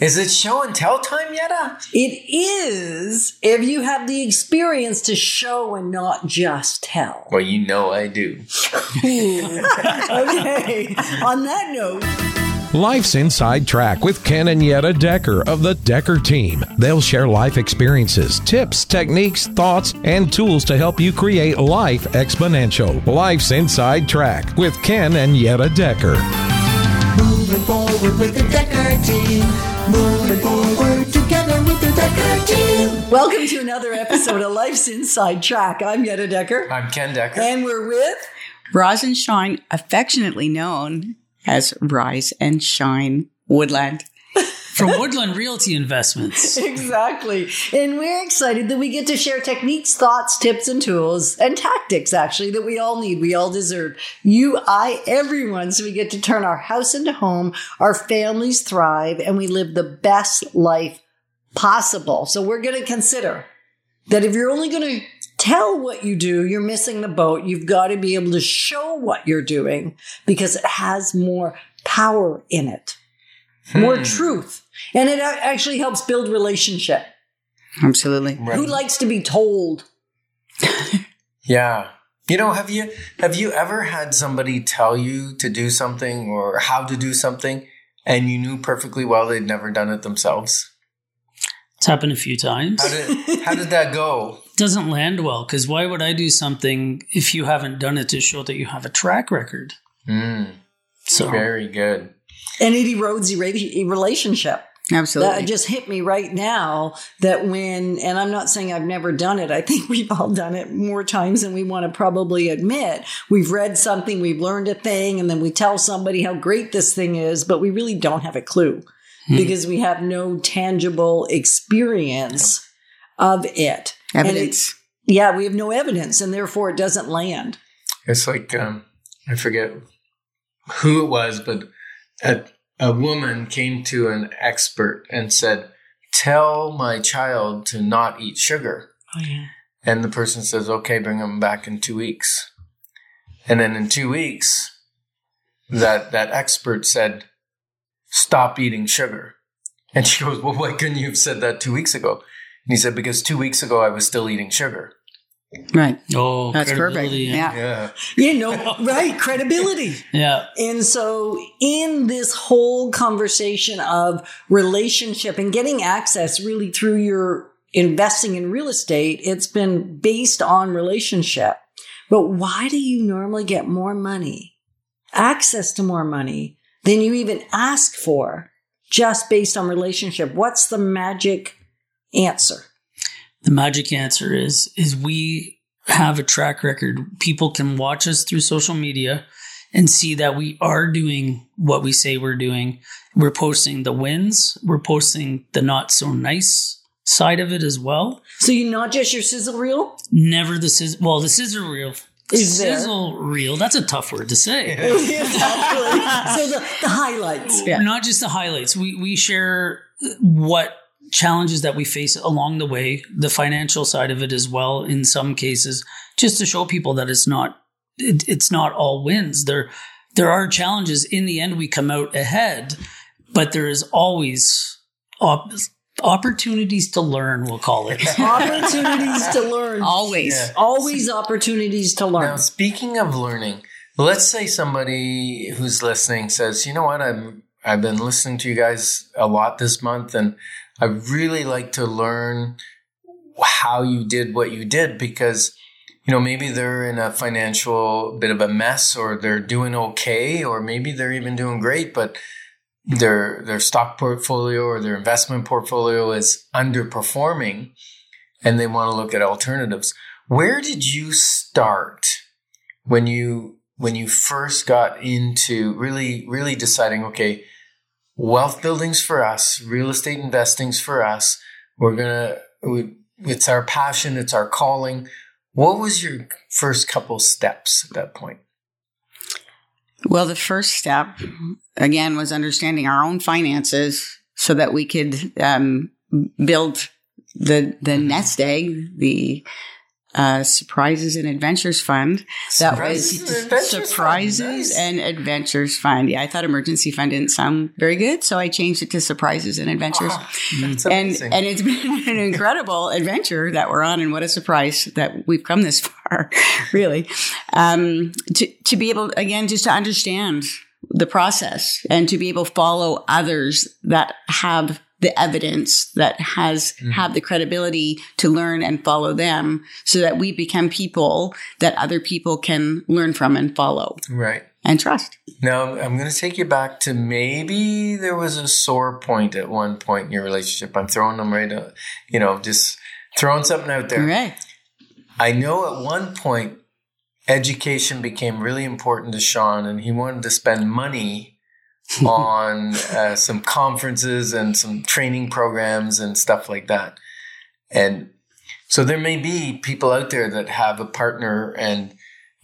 Is it show and tell time yet? uh? It is if you have the experience to show and not just tell. Well, you know I do. okay. On that note, Life's Inside Track with Ken and Yetta Dekker of the Dekker team. They'll share life experiences, tips, techniques, thoughts, and tools to help you create life exponential. Life's Inside Track with Ken and Yetta Dekker. Moving forward with the Dekker team. Moving forward together with the Dekker team. welcome to another episode of Life's Inside Track. I'm Yetta Dekker. I'm Ken Dekker. And we're with Rise and Shine, affectionately known as Rise and Shine Woodland. From Woodland Realty Investments. Exactly. And we're excited that we get to share techniques, thoughts, tips, and tools and tactics, actually, that we all need. We all deserve. You, I, everyone. So we get to turn our house into home, our families thrive, and we live the best life possible. So we're going to consider that if you're only going to tell what you do, you're missing the boat. You've got to be able to show what you're doing because it has more power in it, more hmm. truth. And it actually helps build relationship. Absolutely. Who likes to be told? Yeah. You know, have you have you ever had somebody tell you to do something or how to do something and you knew perfectly well they'd never done it themselves? It's happened a few times. How did how did that go? Doesn't land well because why would I do something if you haven't done it to show that you have a track record? Mm, So very good. And it erodes your relationship. Absolutely. That just hit me right now that when, and I'm not saying I've never done it. I think we've all done it more times than we want to probably admit. We've read something, we've learned a thing, and then we tell somebody how great this thing is, but we really don't have a clue because we have no tangible experience of it. Evidence. it's- yeah, we have no evidence, and therefore it doesn't land. It's like um, I forget who it was, but a a woman came to an expert and said, "Tell my child to not eat sugar." Oh, yeah. And the person says, "Okay, bring him back in two weeks." And then in two weeks, that that expert said, "Stop eating sugar." And she goes, "Well, why couldn't you have said that two weeks ago?" And he said, "Because two weeks ago I was still eating sugar." Right. oh, That's perfect. Yeah. Yeah. You know, right? Credibility. yeah. And so, in this whole conversation of relationship and getting access really through your investing in real estate, it's been based on relationship. But why do you normally get more money, access to more money than you even ask for just based on relationship? What's the magic answer? The magic answer is is we have a track record. People can watch us through social media and see that we are doing what we say we're doing. We're posting the wins. We're posting the not so nice side of it as well. So, you're not just your sizzle reel? Never the sizzle. Well, the sizzle reel. Is there? sizzle reel. That's a tough word to say. exactly. So, the, the highlights. Yeah. Not just the highlights. We we share what challenges that we face along the way, the financial side of it as well. In some cases, just to show people that it's not it, it's not all wins. There there are challenges. In the end, we come out ahead, but there is always op- opportunities to learn. We'll call it. opportunities to learn. Always. Yeah. Always opportunities to learn. Now, speaking of learning, let's say somebody who's listening says, "You know what? I'm I've been listening to you guys a lot this month, and I really like to learn how you did what you did because." You know, maybe they're in a financial bit of a mess or they're doing okay, or maybe they're even doing great, but their their stock portfolio or their investment portfolio is underperforming and they want to look at alternatives. Where did you start when you when you first got into really really deciding okay, wealth building's for us, real estate investing's for us. We're to we, it's our passion, it's our calling. What was your first couple steps at that point? Well, the first step, again, was understanding our own finances so that we could um, build the the nest egg, the uh, Surprises and Adventures Fund. That was and Adventures Fund, Surprises nice. and Adventures Fund. Yeah, I thought Emergency Fund didn't sound very good, so I changed it to Surprises and Adventures. That's and amazing. and it's been an incredible adventure that we're on, and what a surprise that we've come this far, really. Um, to to be able again just to understand the process and to be able to follow others that have the evidence that has mm-hmm. have the credibility to learn and follow them so that we become people that other people can learn from and follow right. and trust. Now, I'm going to take you back to maybe there was a sore point at one point in your relationship. I'm throwing them right out, you know, just throwing something out there. Right. I know at one point education became really important to Sean and he wanted to spend money on uh, some conferences and some training programs and stuff like that. And so there may be people out there that have a partner and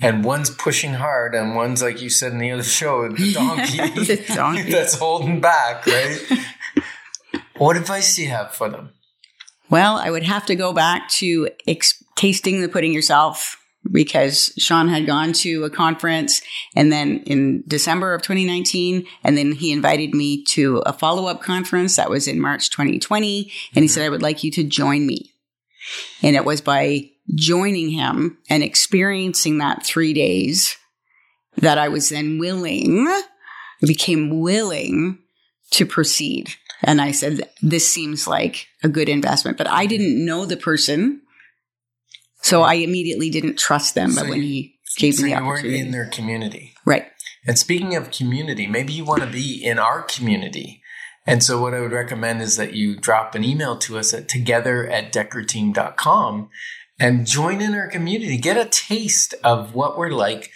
and one's pushing hard and one's like you said in the other show, the donkey, The donkey. that's holding back, right? what advice do you have for them? Well, I would have to go back to ex- tasting the pudding yourself because Sean had gone to a conference and then in December of 2019, and then he invited me to a follow up conference that was in March 2020. And he mm-hmm. said, I would like you to join me. And it was by joining him and experiencing that three days that I was then willing, I became willing to proceed. And I said, this seems like a good investment, but I didn't know the person. So I immediately didn't trust them. So but when you- he gave So me the you weren't opportunity, in their community. right. And speaking of community, maybe you want to be in our community. And so what I would recommend is that you drop an email to us at together at dekkerteam.com and join in our community. Get a taste of what we're like,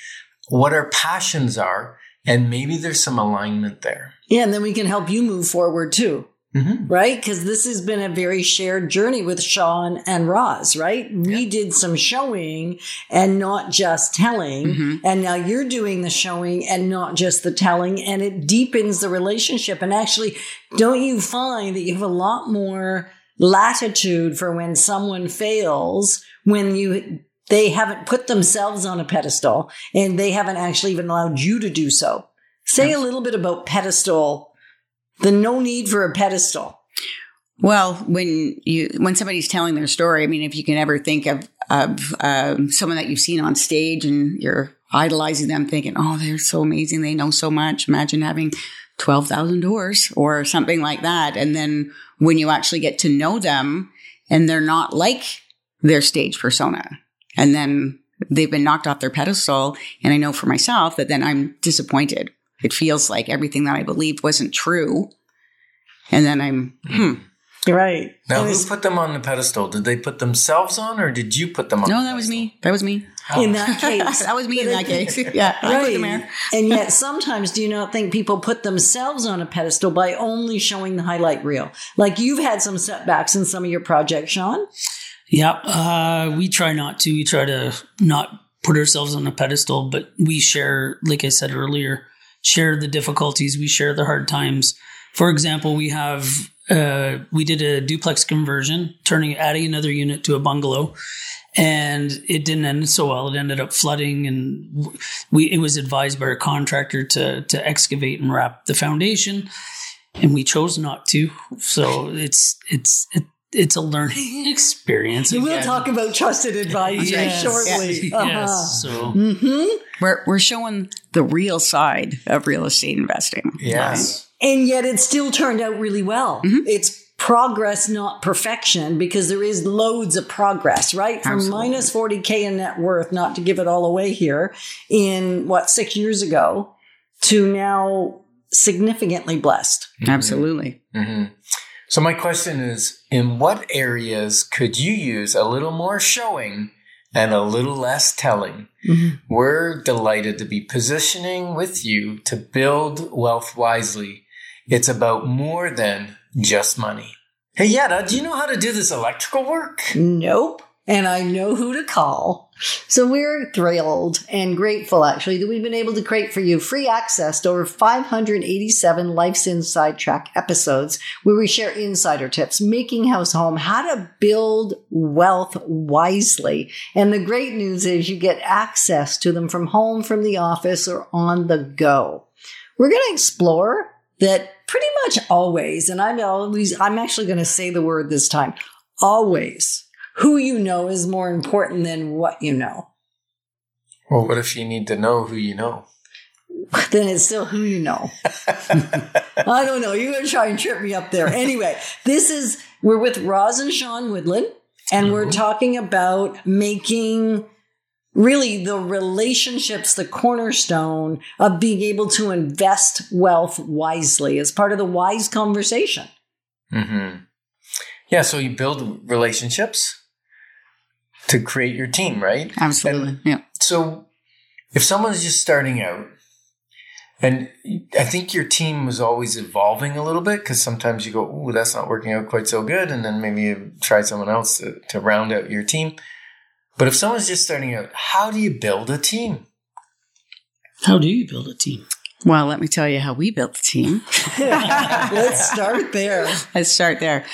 what our passions are, and maybe there's some alignment there. Yeah, and then we can help you move forward too. Mm-hmm. right? Because this has been a very shared journey with Sean and Roz, right? We did some showing and not just telling. Mhm. And now you're doing the showing and not just the telling. And it deepens the relationship. And actually, don't you find that you have a lot more latitude for when someone fails when you they haven't put themselves on a pedestal and they haven't actually even allowed you to do so. Say a little bit about pedestal, the no need for a pedestal. Well, when you when somebody's telling their story, I mean, if you can ever think of of um, someone that you've seen on stage and you're idolizing them, thinking, "Oh, they're so amazing, they know so much." Imagine having twelve thousand doors or something like that, and then when you actually get to know them, and they're not like their stage persona, and then they've been knocked off their pedestal, and I know for myself that then I'm disappointed. It feels like everything that I believed wasn't true, and then I'm hmm. Right. Now, And who put them on the pedestal? Did they put themselves on or did you put them on No, the that was me. That was me. in that case. that was me in that case. Yeah, I put them Right. there. and yet sometimes do you not think people put themselves on a pedestal by only showing the highlight reel? Like you've had some setbacks in some of your projects, Sean. Yeah, uh, we try not to. We try to not put ourselves on a pedestal, but we share, like I said earlier, share the difficulties. We share the hard times. For example, we have uh, we did a duplex conversion, turning adding another unit to a bungalow, and it didn't end so well. It ended up flooding, and we it was advised by our contractor to to excavate and wrap the foundation, and we chose not to. So it's it's it, it's a learning experience. We'll talk about trusted advice Yes. shortly. Uh-huh. Yes. So hmm We're we're showing the real side of real estate investing. Yes. And yet it still turned out really well. Mm-hmm. It's progress, not perfection, because there is loads of progress, right? From Absolutely. minus 40K in net worth, not to give it all away here, in what, six years ago, to now significantly blessed. Absolutely. So my question is, in what areas could you use a little more showing and a little less telling? Mm-hmm. We're delighted to be positioning with you to build wealth wisely. It's about more than just money. Hey, Yetta, do you know how to do this electrical work? Nope. And I know who to call. So we're thrilled and grateful actually that we've been able to create for you free access to over 587 Life's Inside Track episodes where we share insider tips, making house home, how to build wealth wisely. And the great news is you get access to them from home, from the office, or on the go. We're going to explore that pretty much always, and I'm always, I'm actually going to say the word this time, always who you know is more important than what you know. Well, what if you need to know who you know? Then it's still who you know. I don't know. You're going to try and trip me up there. Anyway, this is, we're with Roz and Sean Woodland, and we're talking about making really the relationships the cornerstone of being able to invest wealth wisely as part of the wise conversation. Mm-hmm. Yeah, so you build relationships to create your team, right? Absolutely. yeah. So if someone's just starting out, and I think your team was always evolving a little bit because sometimes you go, oh, that's not working out quite so good. And then maybe you try someone else to, to round out your team. But if someone's just starting out, how do you build a team? How do you build a team? Well, let me tell you how we built the team. Let's start there. Let's start there.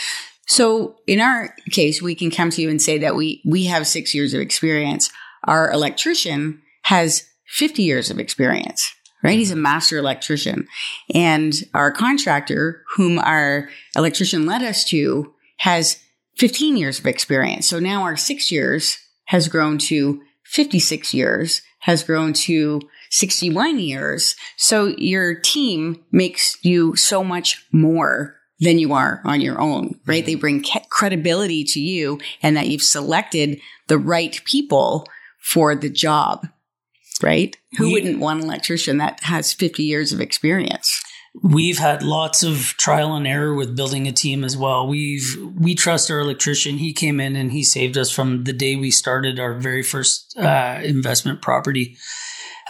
So in our case, we can come to you and say that we, we have six years of experience. Our electrician has 50 years of experience, right? He's a master electrician. And our contractor, whom our electrician led us to, has 15 years of experience. So now our six years has grown to 56 years, has grown to 61 years. So your team makes you so much more than you are on your own, right? They bring credibility to you and that you've selected the right people for the job, right? Who We- wouldn't want an electrician that has 50 years of experience? We've had lots of trial and error with building a team as well. We've we trust our electrician. He came in and he saved us from the day we started our very first uh, investment property.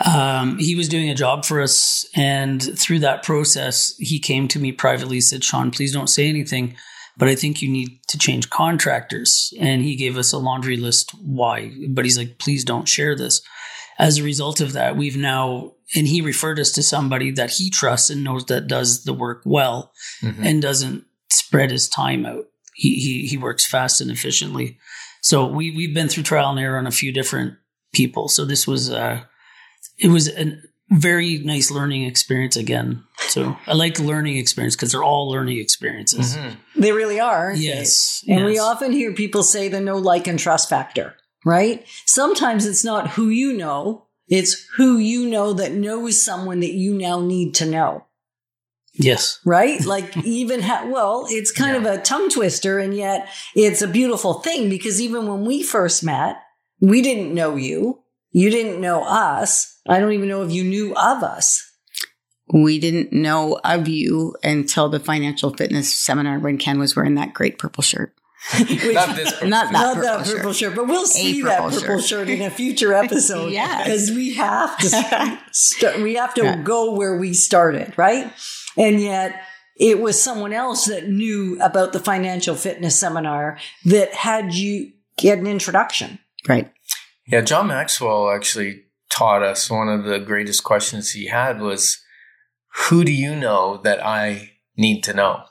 Um, he was doing a job for us, and through that process, he came to me privately. Said, "Sean, please don't say anything, but I think you need to change contractors." And he gave us a laundry list why, but he's like, "Please don't share this." As a result of that, we've now, and he referred us to somebody that he trusts and knows that does the work well Mhm. and doesn't spread his time out. He, he, he works fast and efficiently. So we, we've been through trial and error on a few different people. So this was, uh, it was a very nice learning experience again. So I like learning experience because they're all learning experiences. Mhm. They really are. aren't they? Yes. And we often hear people say the no like and trust factor, right? Sometimes it's not who you know, it's who you know that knows someone that you now need to know, Yes. right? Like even ha- well, it's kind of a tongue twister and yet it's a beautiful thing because even when we first met, we didn't know you. You didn't know us. I don't even know if you knew of us. We didn't know of you until the financial fitness seminar when Ken was wearing that great purple shirt. Which- Not this. Not that Not purple that shirt. purple shirt, but we'll see that purple purple shirt. shirt. in a future episode. Yes. because we have to st- we have to Yeah. go where we started, right? And yet it was someone else that knew about the financial fitness seminar that had you get an introduction. Right. Yeah, John Maxwell actually taught us one of the greatest questions he had was, Who do you know that I need to know?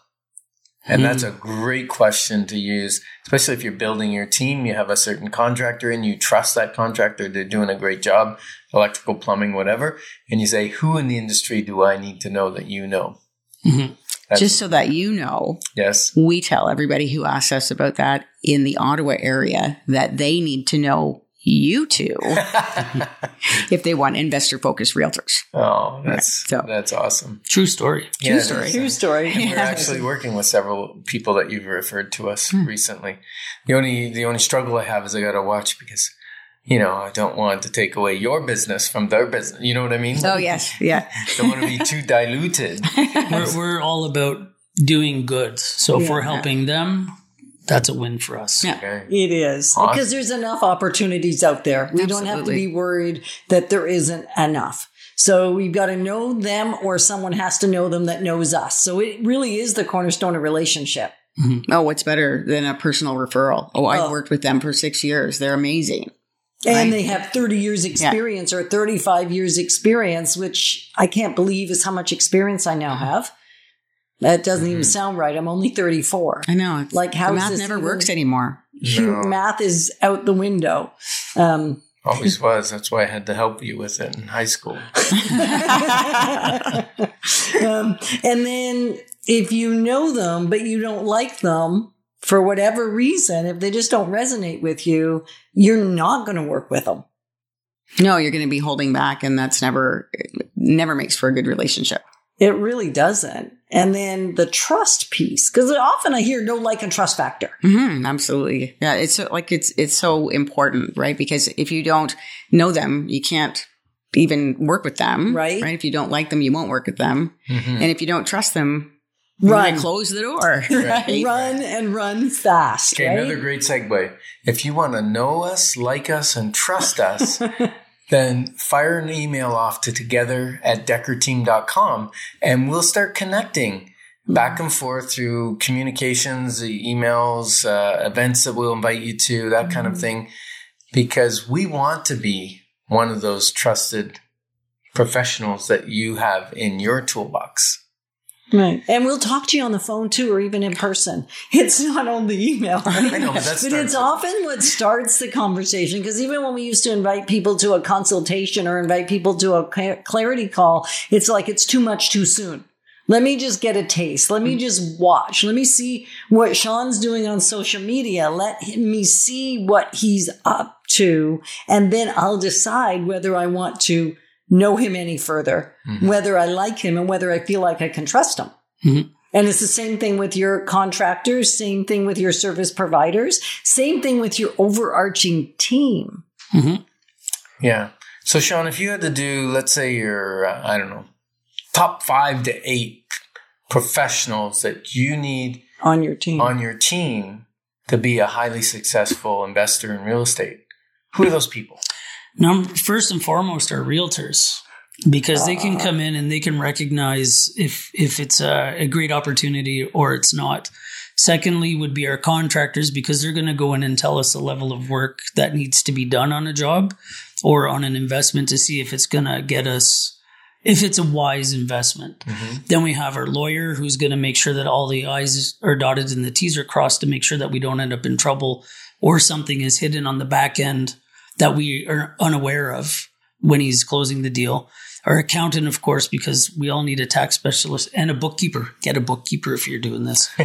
And that's a great question to use, especially if you're building your team. You have a certain contractor and you trust that contractor. They're doing a great job, electrical, plumbing, whatever. And you say, Who in the industry do I need to know that you know? Mhm. Just so that you know, yes. we tell everybody who asks us about that in the Ottawa area that they need to know you two if they want investor focused realtors. oh, that's So- that's awesome. True story. Yeah, story. True story. And we're actually working with several people that you've referred to us Hmm. recently. The only the only struggle I have is I got to watch because you know I don't want to take away your business from their business. You know what I mean? Oh, yes. Yeah. Don't want to be too diluted. We're, we're all about doing good. So if we're helping them, that's a win for us. Yeah. Okay. It is Awesome. because there's enough opportunities out there. We don't have to be worried that there isn't enough. So we've got to know them or someone has to know them that knows us. So it really is the cornerstone of relationship. Mm-hmm. Oh, what's better than a personal referral? Oh, I've Oh. worked with them for six years. They're amazing. And Right. they have 30 years experience or 35 years experience, which I can't believe is how much experience I now uh-huh. have. That doesn't even sound right. I'm only 34. I know. It's, Like, how the math never even- works anymore. Hu- Math is out the window. Um, Always was. That's why I had to help you with it in high school. um, and then if you know them, but you don't like them for whatever reason, if they just don't resonate with you, you're not going to work with them. No, you're going to be holding back, and that's never never makes for a good relationship. It really doesn't. And then the trust piece, because often I hear no like and trust factor. hmm absolutely, yeah. It's like it's it's so important, right? Because if you don't know them, you can't even work with them, Right. Right? If you don't like them, you won't work with them, Mhm. and if you don't trust them, Run. close the door, right? Run and run fast. Okay, right? another great segue. If you want to know us, like us, and trust us, then fire an email off to together at dekkerteam.com and we'll start connecting back and forth through communications, the emails, uh, events that we'll invite you to, that kind of thing, because we want to be one of those trusted professionals that you have in your toolbox. Right. And we'll talk to you on the phone too, or even in person. It's not only email. Right? I know, but that but it's it. often what starts the conversation. Because even when we used to invite people to a consultation or invite people to a clarity call, it's like it's too much too soon. Let me just get a taste. Let me mm. just watch. Let me see what Sean's doing on social media. Let me see what he's up to. And then I'll decide whether I want to know him any further, whether I like him and whether I feel like I can trust him. Mhm. And it's the same thing with your contractors, same thing with your service providers, same thing with your overarching team. Yeah. So, Sean, if you had to do, let's say, your, uh, I don't know, top five to eight professionals that you need On your team. on your team to be a highly successful investor in real estate, who are those people? Number first and foremost are realtors because they can come in and they can recognize if if it's a, a great opportunity or it's not. Secondly, would be our contractors because they're going to go in and tell us the level of work that needs to be done on a job or on an investment to see if it's going to get us if it's a wise investment. Mm-hmm. Then we have our lawyer who's going to make sure that all the I's are dotted and the T's are crossed to make sure that we don't end up in trouble or something is hidden on the back end that we are unaware of when he's closing the deal. Our accountant, of course, because we all need a tax specialist and a bookkeeper. Get a bookkeeper if you're doing this.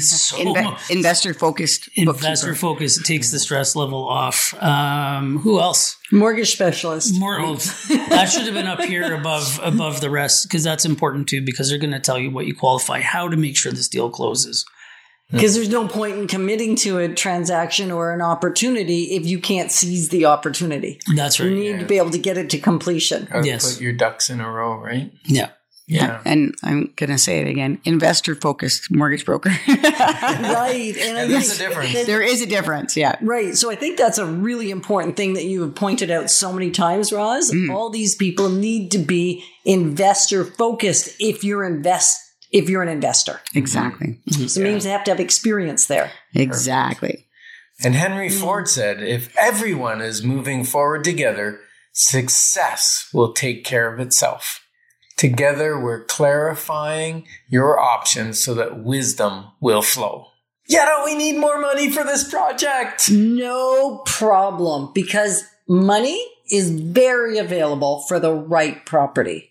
so Inve- investor focused investor focus it takes the stress level off. Um, who else? Mortgage specialist. More that should have been up here above above the rest because that's important too because they're going to tell you what you qualify, how to make sure this deal closes. Hmm. Because there's no point in committing to a transaction or an opportunity if you can't seize the opportunity. That's right. You need to be able to get it to completion. Or Yes. Put your ducks in a row, right? Yeah. Yeah. And I'm going to say it again investor focused mortgage broker. right. And And there's a think- difference. there is a difference. Yeah. Right. So I think that's a really important thing that you have pointed out so many times, Roz. Hmm. All these people need to be investor focused if you're invest if you're an investor. Exactly. Mm-hmm. So it means they have to have experience there. Exactly. And Henry Ford said, if everyone is moving forward together, success will take care of itself. Together, we're clarifying your options so that wisdom will flow. Yeah, don't we need more money for this project? No problem because money is very available for the right property.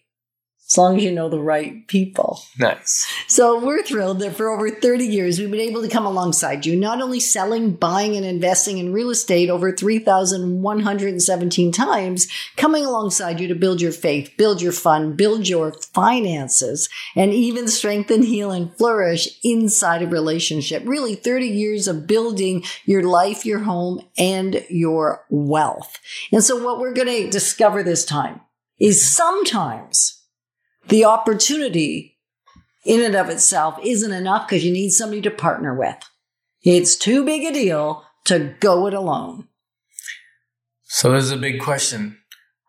As long as you know the right people. Nice. So we're thrilled that for over 30 years, we've been able to come alongside you, not only selling, buying, and investing in real estate over 3,117 times, coming alongside you to build your faith, build your fund, build your finances, and even strengthen, heal, and flourish inside a relationship. Really 30 years of building your life, your home, and your wealth. And so what we're going to discover this time is sometimes the opportunity in and of itself isn't enough because you need somebody to partner with. It's too big a deal to go it alone. So there's a big question,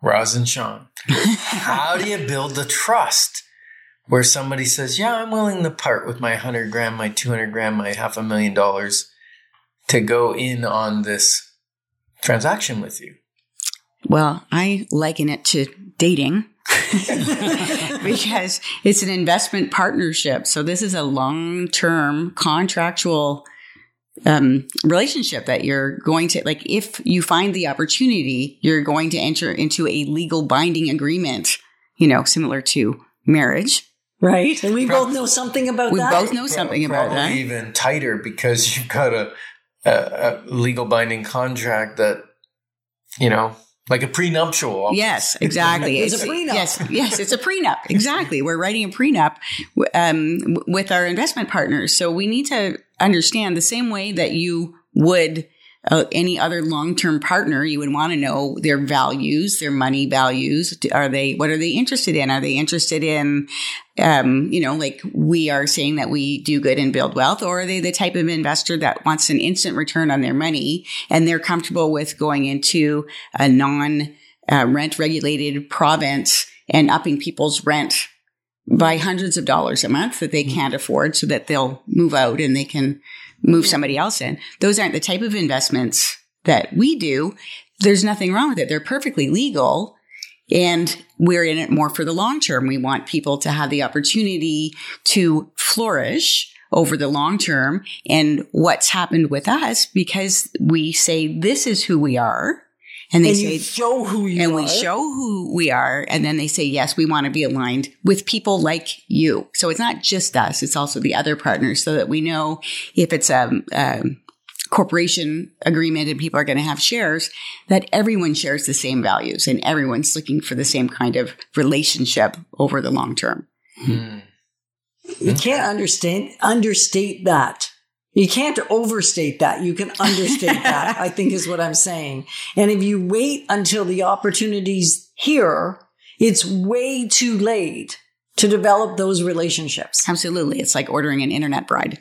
Roz and Sean. How do you build the trust where somebody says, "Yeah, I'm willing to part with my hundred grand, my two hundred grand, my half a million dollars to go in on this transaction with you." Well, I liken it to dating because it's an investment partnership. So this is a long term contractual um, relationship that you're going to like. If you find the opportunity, you're going to enter into a legal binding agreement. You know, similar to marriage. Right. And we both know something about We that. both know something about that. even tighter because you've got a, a, a legal binding contract that you know, like a prenuptial. Yes, exactly. It's a prenup. Yes, yes, it's a prenup. Exactly. We're writing a prenup um, with our investment partners. So we need to understand the same way that you would uh, any other long-term partner, you would want to know their values, their money values. Are they, what are they interested in? Are they interested in, um, you know, like we are saying that we do good and build wealth, or are they the type of investor that wants an instant return on their money and they're comfortable with going into a non uh, rent regulated province and upping people's rent by hundreds of dollars a month that they can't afford so that they'll move out and they can move somebody else in. Those aren't the type of investments that we do. There's nothing wrong with it. They're perfectly legal. And we're in it more for the long term. We want people to have the opportunity to flourish over the long term. And what's happened with us because we say, this is who we are. And they and say, you show who you and are. we show who we are and then they say yes we want to be aligned with people like you so it's not just us it's also the other partners so that we know if it's a, a corporation agreement and people are going to have shares that everyone shares the same values and everyone's looking for the same kind of relationship over the long term hmm. You can't understand understate that. You can't overstate that. You can understate that, I think is what I'm saying. And if you wait until the opportunity's here, it's way too late to develop those relationships. absolutely it's like ordering an internet bride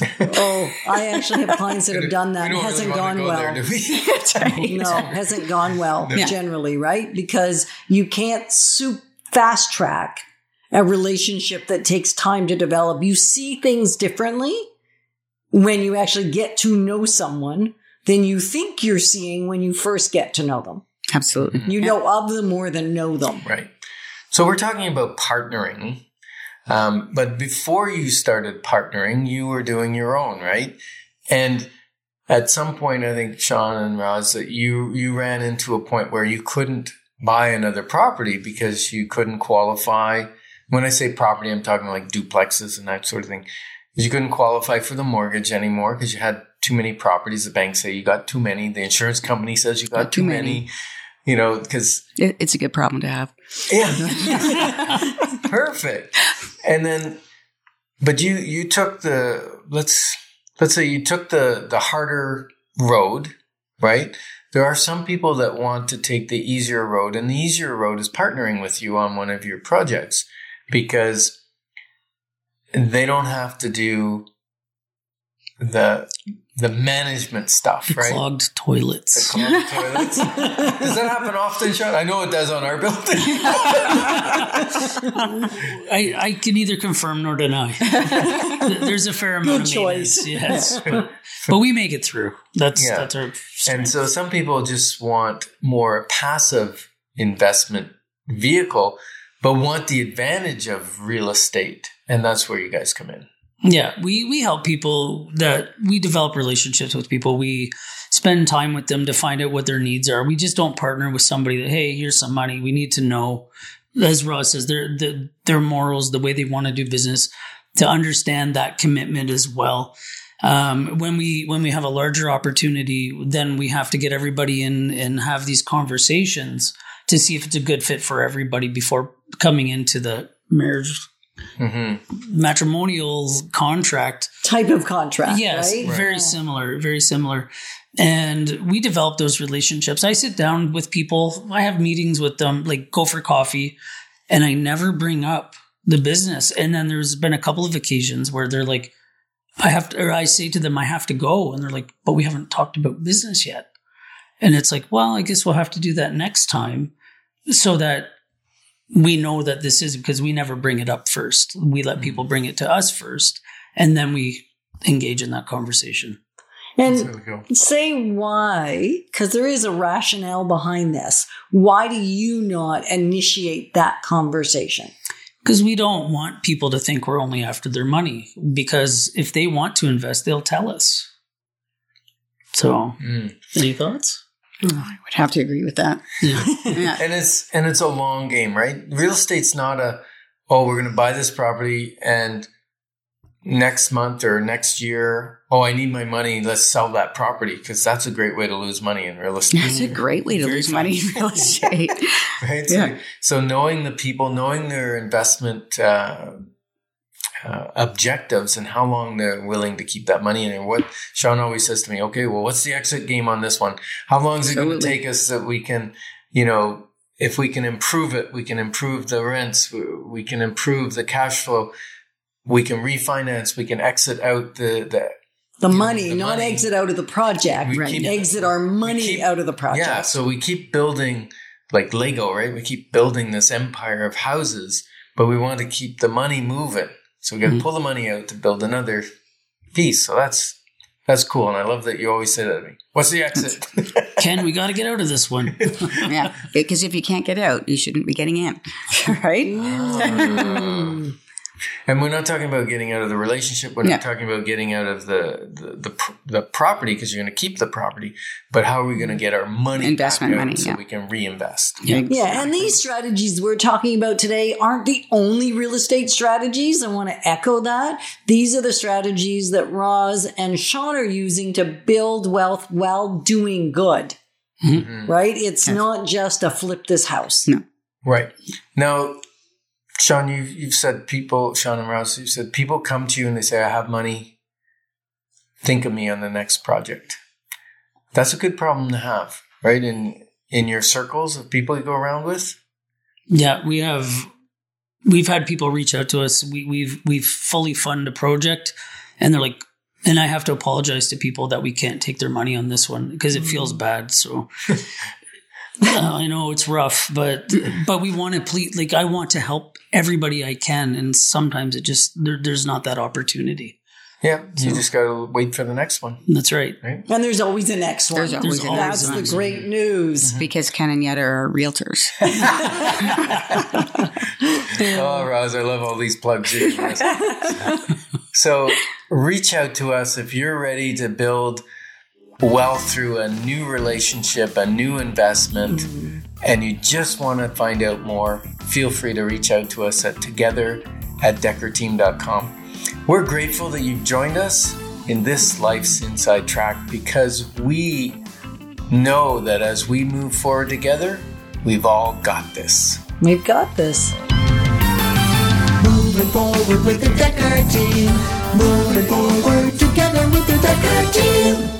Oh, I actually have clients that have done that. We It hasn't really gone go well. there, do? No, hasn't gone well Yeah. generally, right? Because you can't soup fast track a relationship that takes time to develop. You see things differently when you actually get to know someone than you think you're seeing when you first get to know them. absolutely You know of them more than know them. Right. So we're talking about partnering. Um, but before you started partnering, you were doing your own, right? And at some point, I think Sean and Roz, that you you ran into a point where you couldn't buy another property because you couldn't qualify. When I say property, I'm talking like duplexes and that sort of thing. Because you couldn't qualify for the mortgage anymore because you had too many properties. The bank say you got too many. The insurance company says you got, Got too too many. many. You know, because It- it's a good problem to have yeah. Perfect. And then but you you took the let's let's say you took the the harder road, right? There are some people that want to take the easier road and the easier road is partnering with you on one of your projects because they don't have to do the the management stuff, right? Clogged The toilets. clogged toilets. Does that happen often, Sean? I know it does on our building. I, I can neither confirm nor deny. There's a fair amount Good of choice. maintenance, yes, but, but we make it through. That's Yeah. that's our And so some people just want more passive investment vehicle, but want the advantage of real estate. And that's where you guys come in. Yeah, we we help people that we develop relationships with people. We spend time with them to find out what their needs are. We just don't partner with somebody that hey, here's some money. We need to know, as Roz says, their the, their morals, the way they want to do business, to understand that commitment as well. Um, when we when we have a larger opportunity, then we have to get everybody in and have these conversations to see if it's a good fit for everybody before coming into the marriage Mm-hmm. matrimonial contract. Type of contract, yes right? very similar very similar. And we develop those relationships. I sit down with people. I have meetings with them like go for coffee and i never bring up the business. And then there's been a couple of occasions where they're like i have to or i say to them i have to go and they're like but we haven't talked about business yet. And it's like well i guess we'll have to do that next time so that we know that this is because we never bring it up first. We let people bring it to us first, and then we engage in that conversation. And There we go. say why, because there is a rationale behind this. Why do you not initiate that conversation? Because we don't want people to think we're only after their money. Because if they want to invest, they'll tell us. So, Mm. any thoughts? I would have to agree with that. Yeah. Yeah. And it's and it's a long game, right? Real estate's not a oh, we're going to buy this property and next month or next year, oh, I need my money, let's sell that property because that's a great way to lose money in real estate. That's a great way to Very lose fun. money in real estate. right? Yeah. So, so knowing the people, knowing their investment uh, uh, objectives and how long they're willing to keep that money in, and what Sean always says to me, okay, well, what's the exit game on this one? How long is it going to take us that we can, you know, if we can improve it, we can improve the rents, we- we can improve the cash flow, we can refinance, we can exit out the the The money, the not money. exit out of the project. We right. keep- exit our money keep- out of the project. Yeah, so we keep building like Lego, right? We keep building this empire of houses, but we want to keep the money moving. So we got to Mhm. pull the money out to build another piece. So that's that's cool, and I love that you always say that to me. What's the exit? Ken, we got to get out of this one. yeah. Because if you can't get out, you shouldn't be getting in. right? Mm. And we're not talking about getting out of the relationship. We're not talking about getting out of the the the, the property because you're going to keep the property. But how are we going to get our money Investment back out money, so yeah. we can reinvest? Yeah. Yeah, and these strategies we're talking about today aren't the only real estate strategies. I want to echo that. These are the strategies that Roz and Sean are using to build wealth while doing good. Mhm. Right? It's Yes. not just a flip this house. No. Right. Now, Sean, you've, you've said people, Sean and Roz, you've said people come to you and they say, I have money. Think of me on the next project. That's a good problem to have, right? In, in your circles of people you go around with. Yeah, we have we've had people reach out to us. We, we've we've fully funded a project, and they're like, and I have to apologize to people that we can't take their money on this one because it mm. feels bad. So I know it's rough, but but we want to please. Like I want to help everybody I can, and sometimes it just there, there's not that opportunity. Yeah. You just got to wait for the next one. That's right. right. And there's always a next one. There's always There's a always That's an the great news. Mm-hmm. Because Ken and Yetta are realtors. Oh, Roz, I love all these plugs. you're giving us. so reach out to us if you're ready to build wealth through a new relationship, a new investment, mm-hmm. and you just want to find out more. Feel free to reach out to us at together at dekkerteam.com. We're grateful that you've joined us in this Life's Inside Track because we know that as we move forward together, we've all got this. We've got this. Moving forward with the Dekker team. Moving forward together with the Dekker team.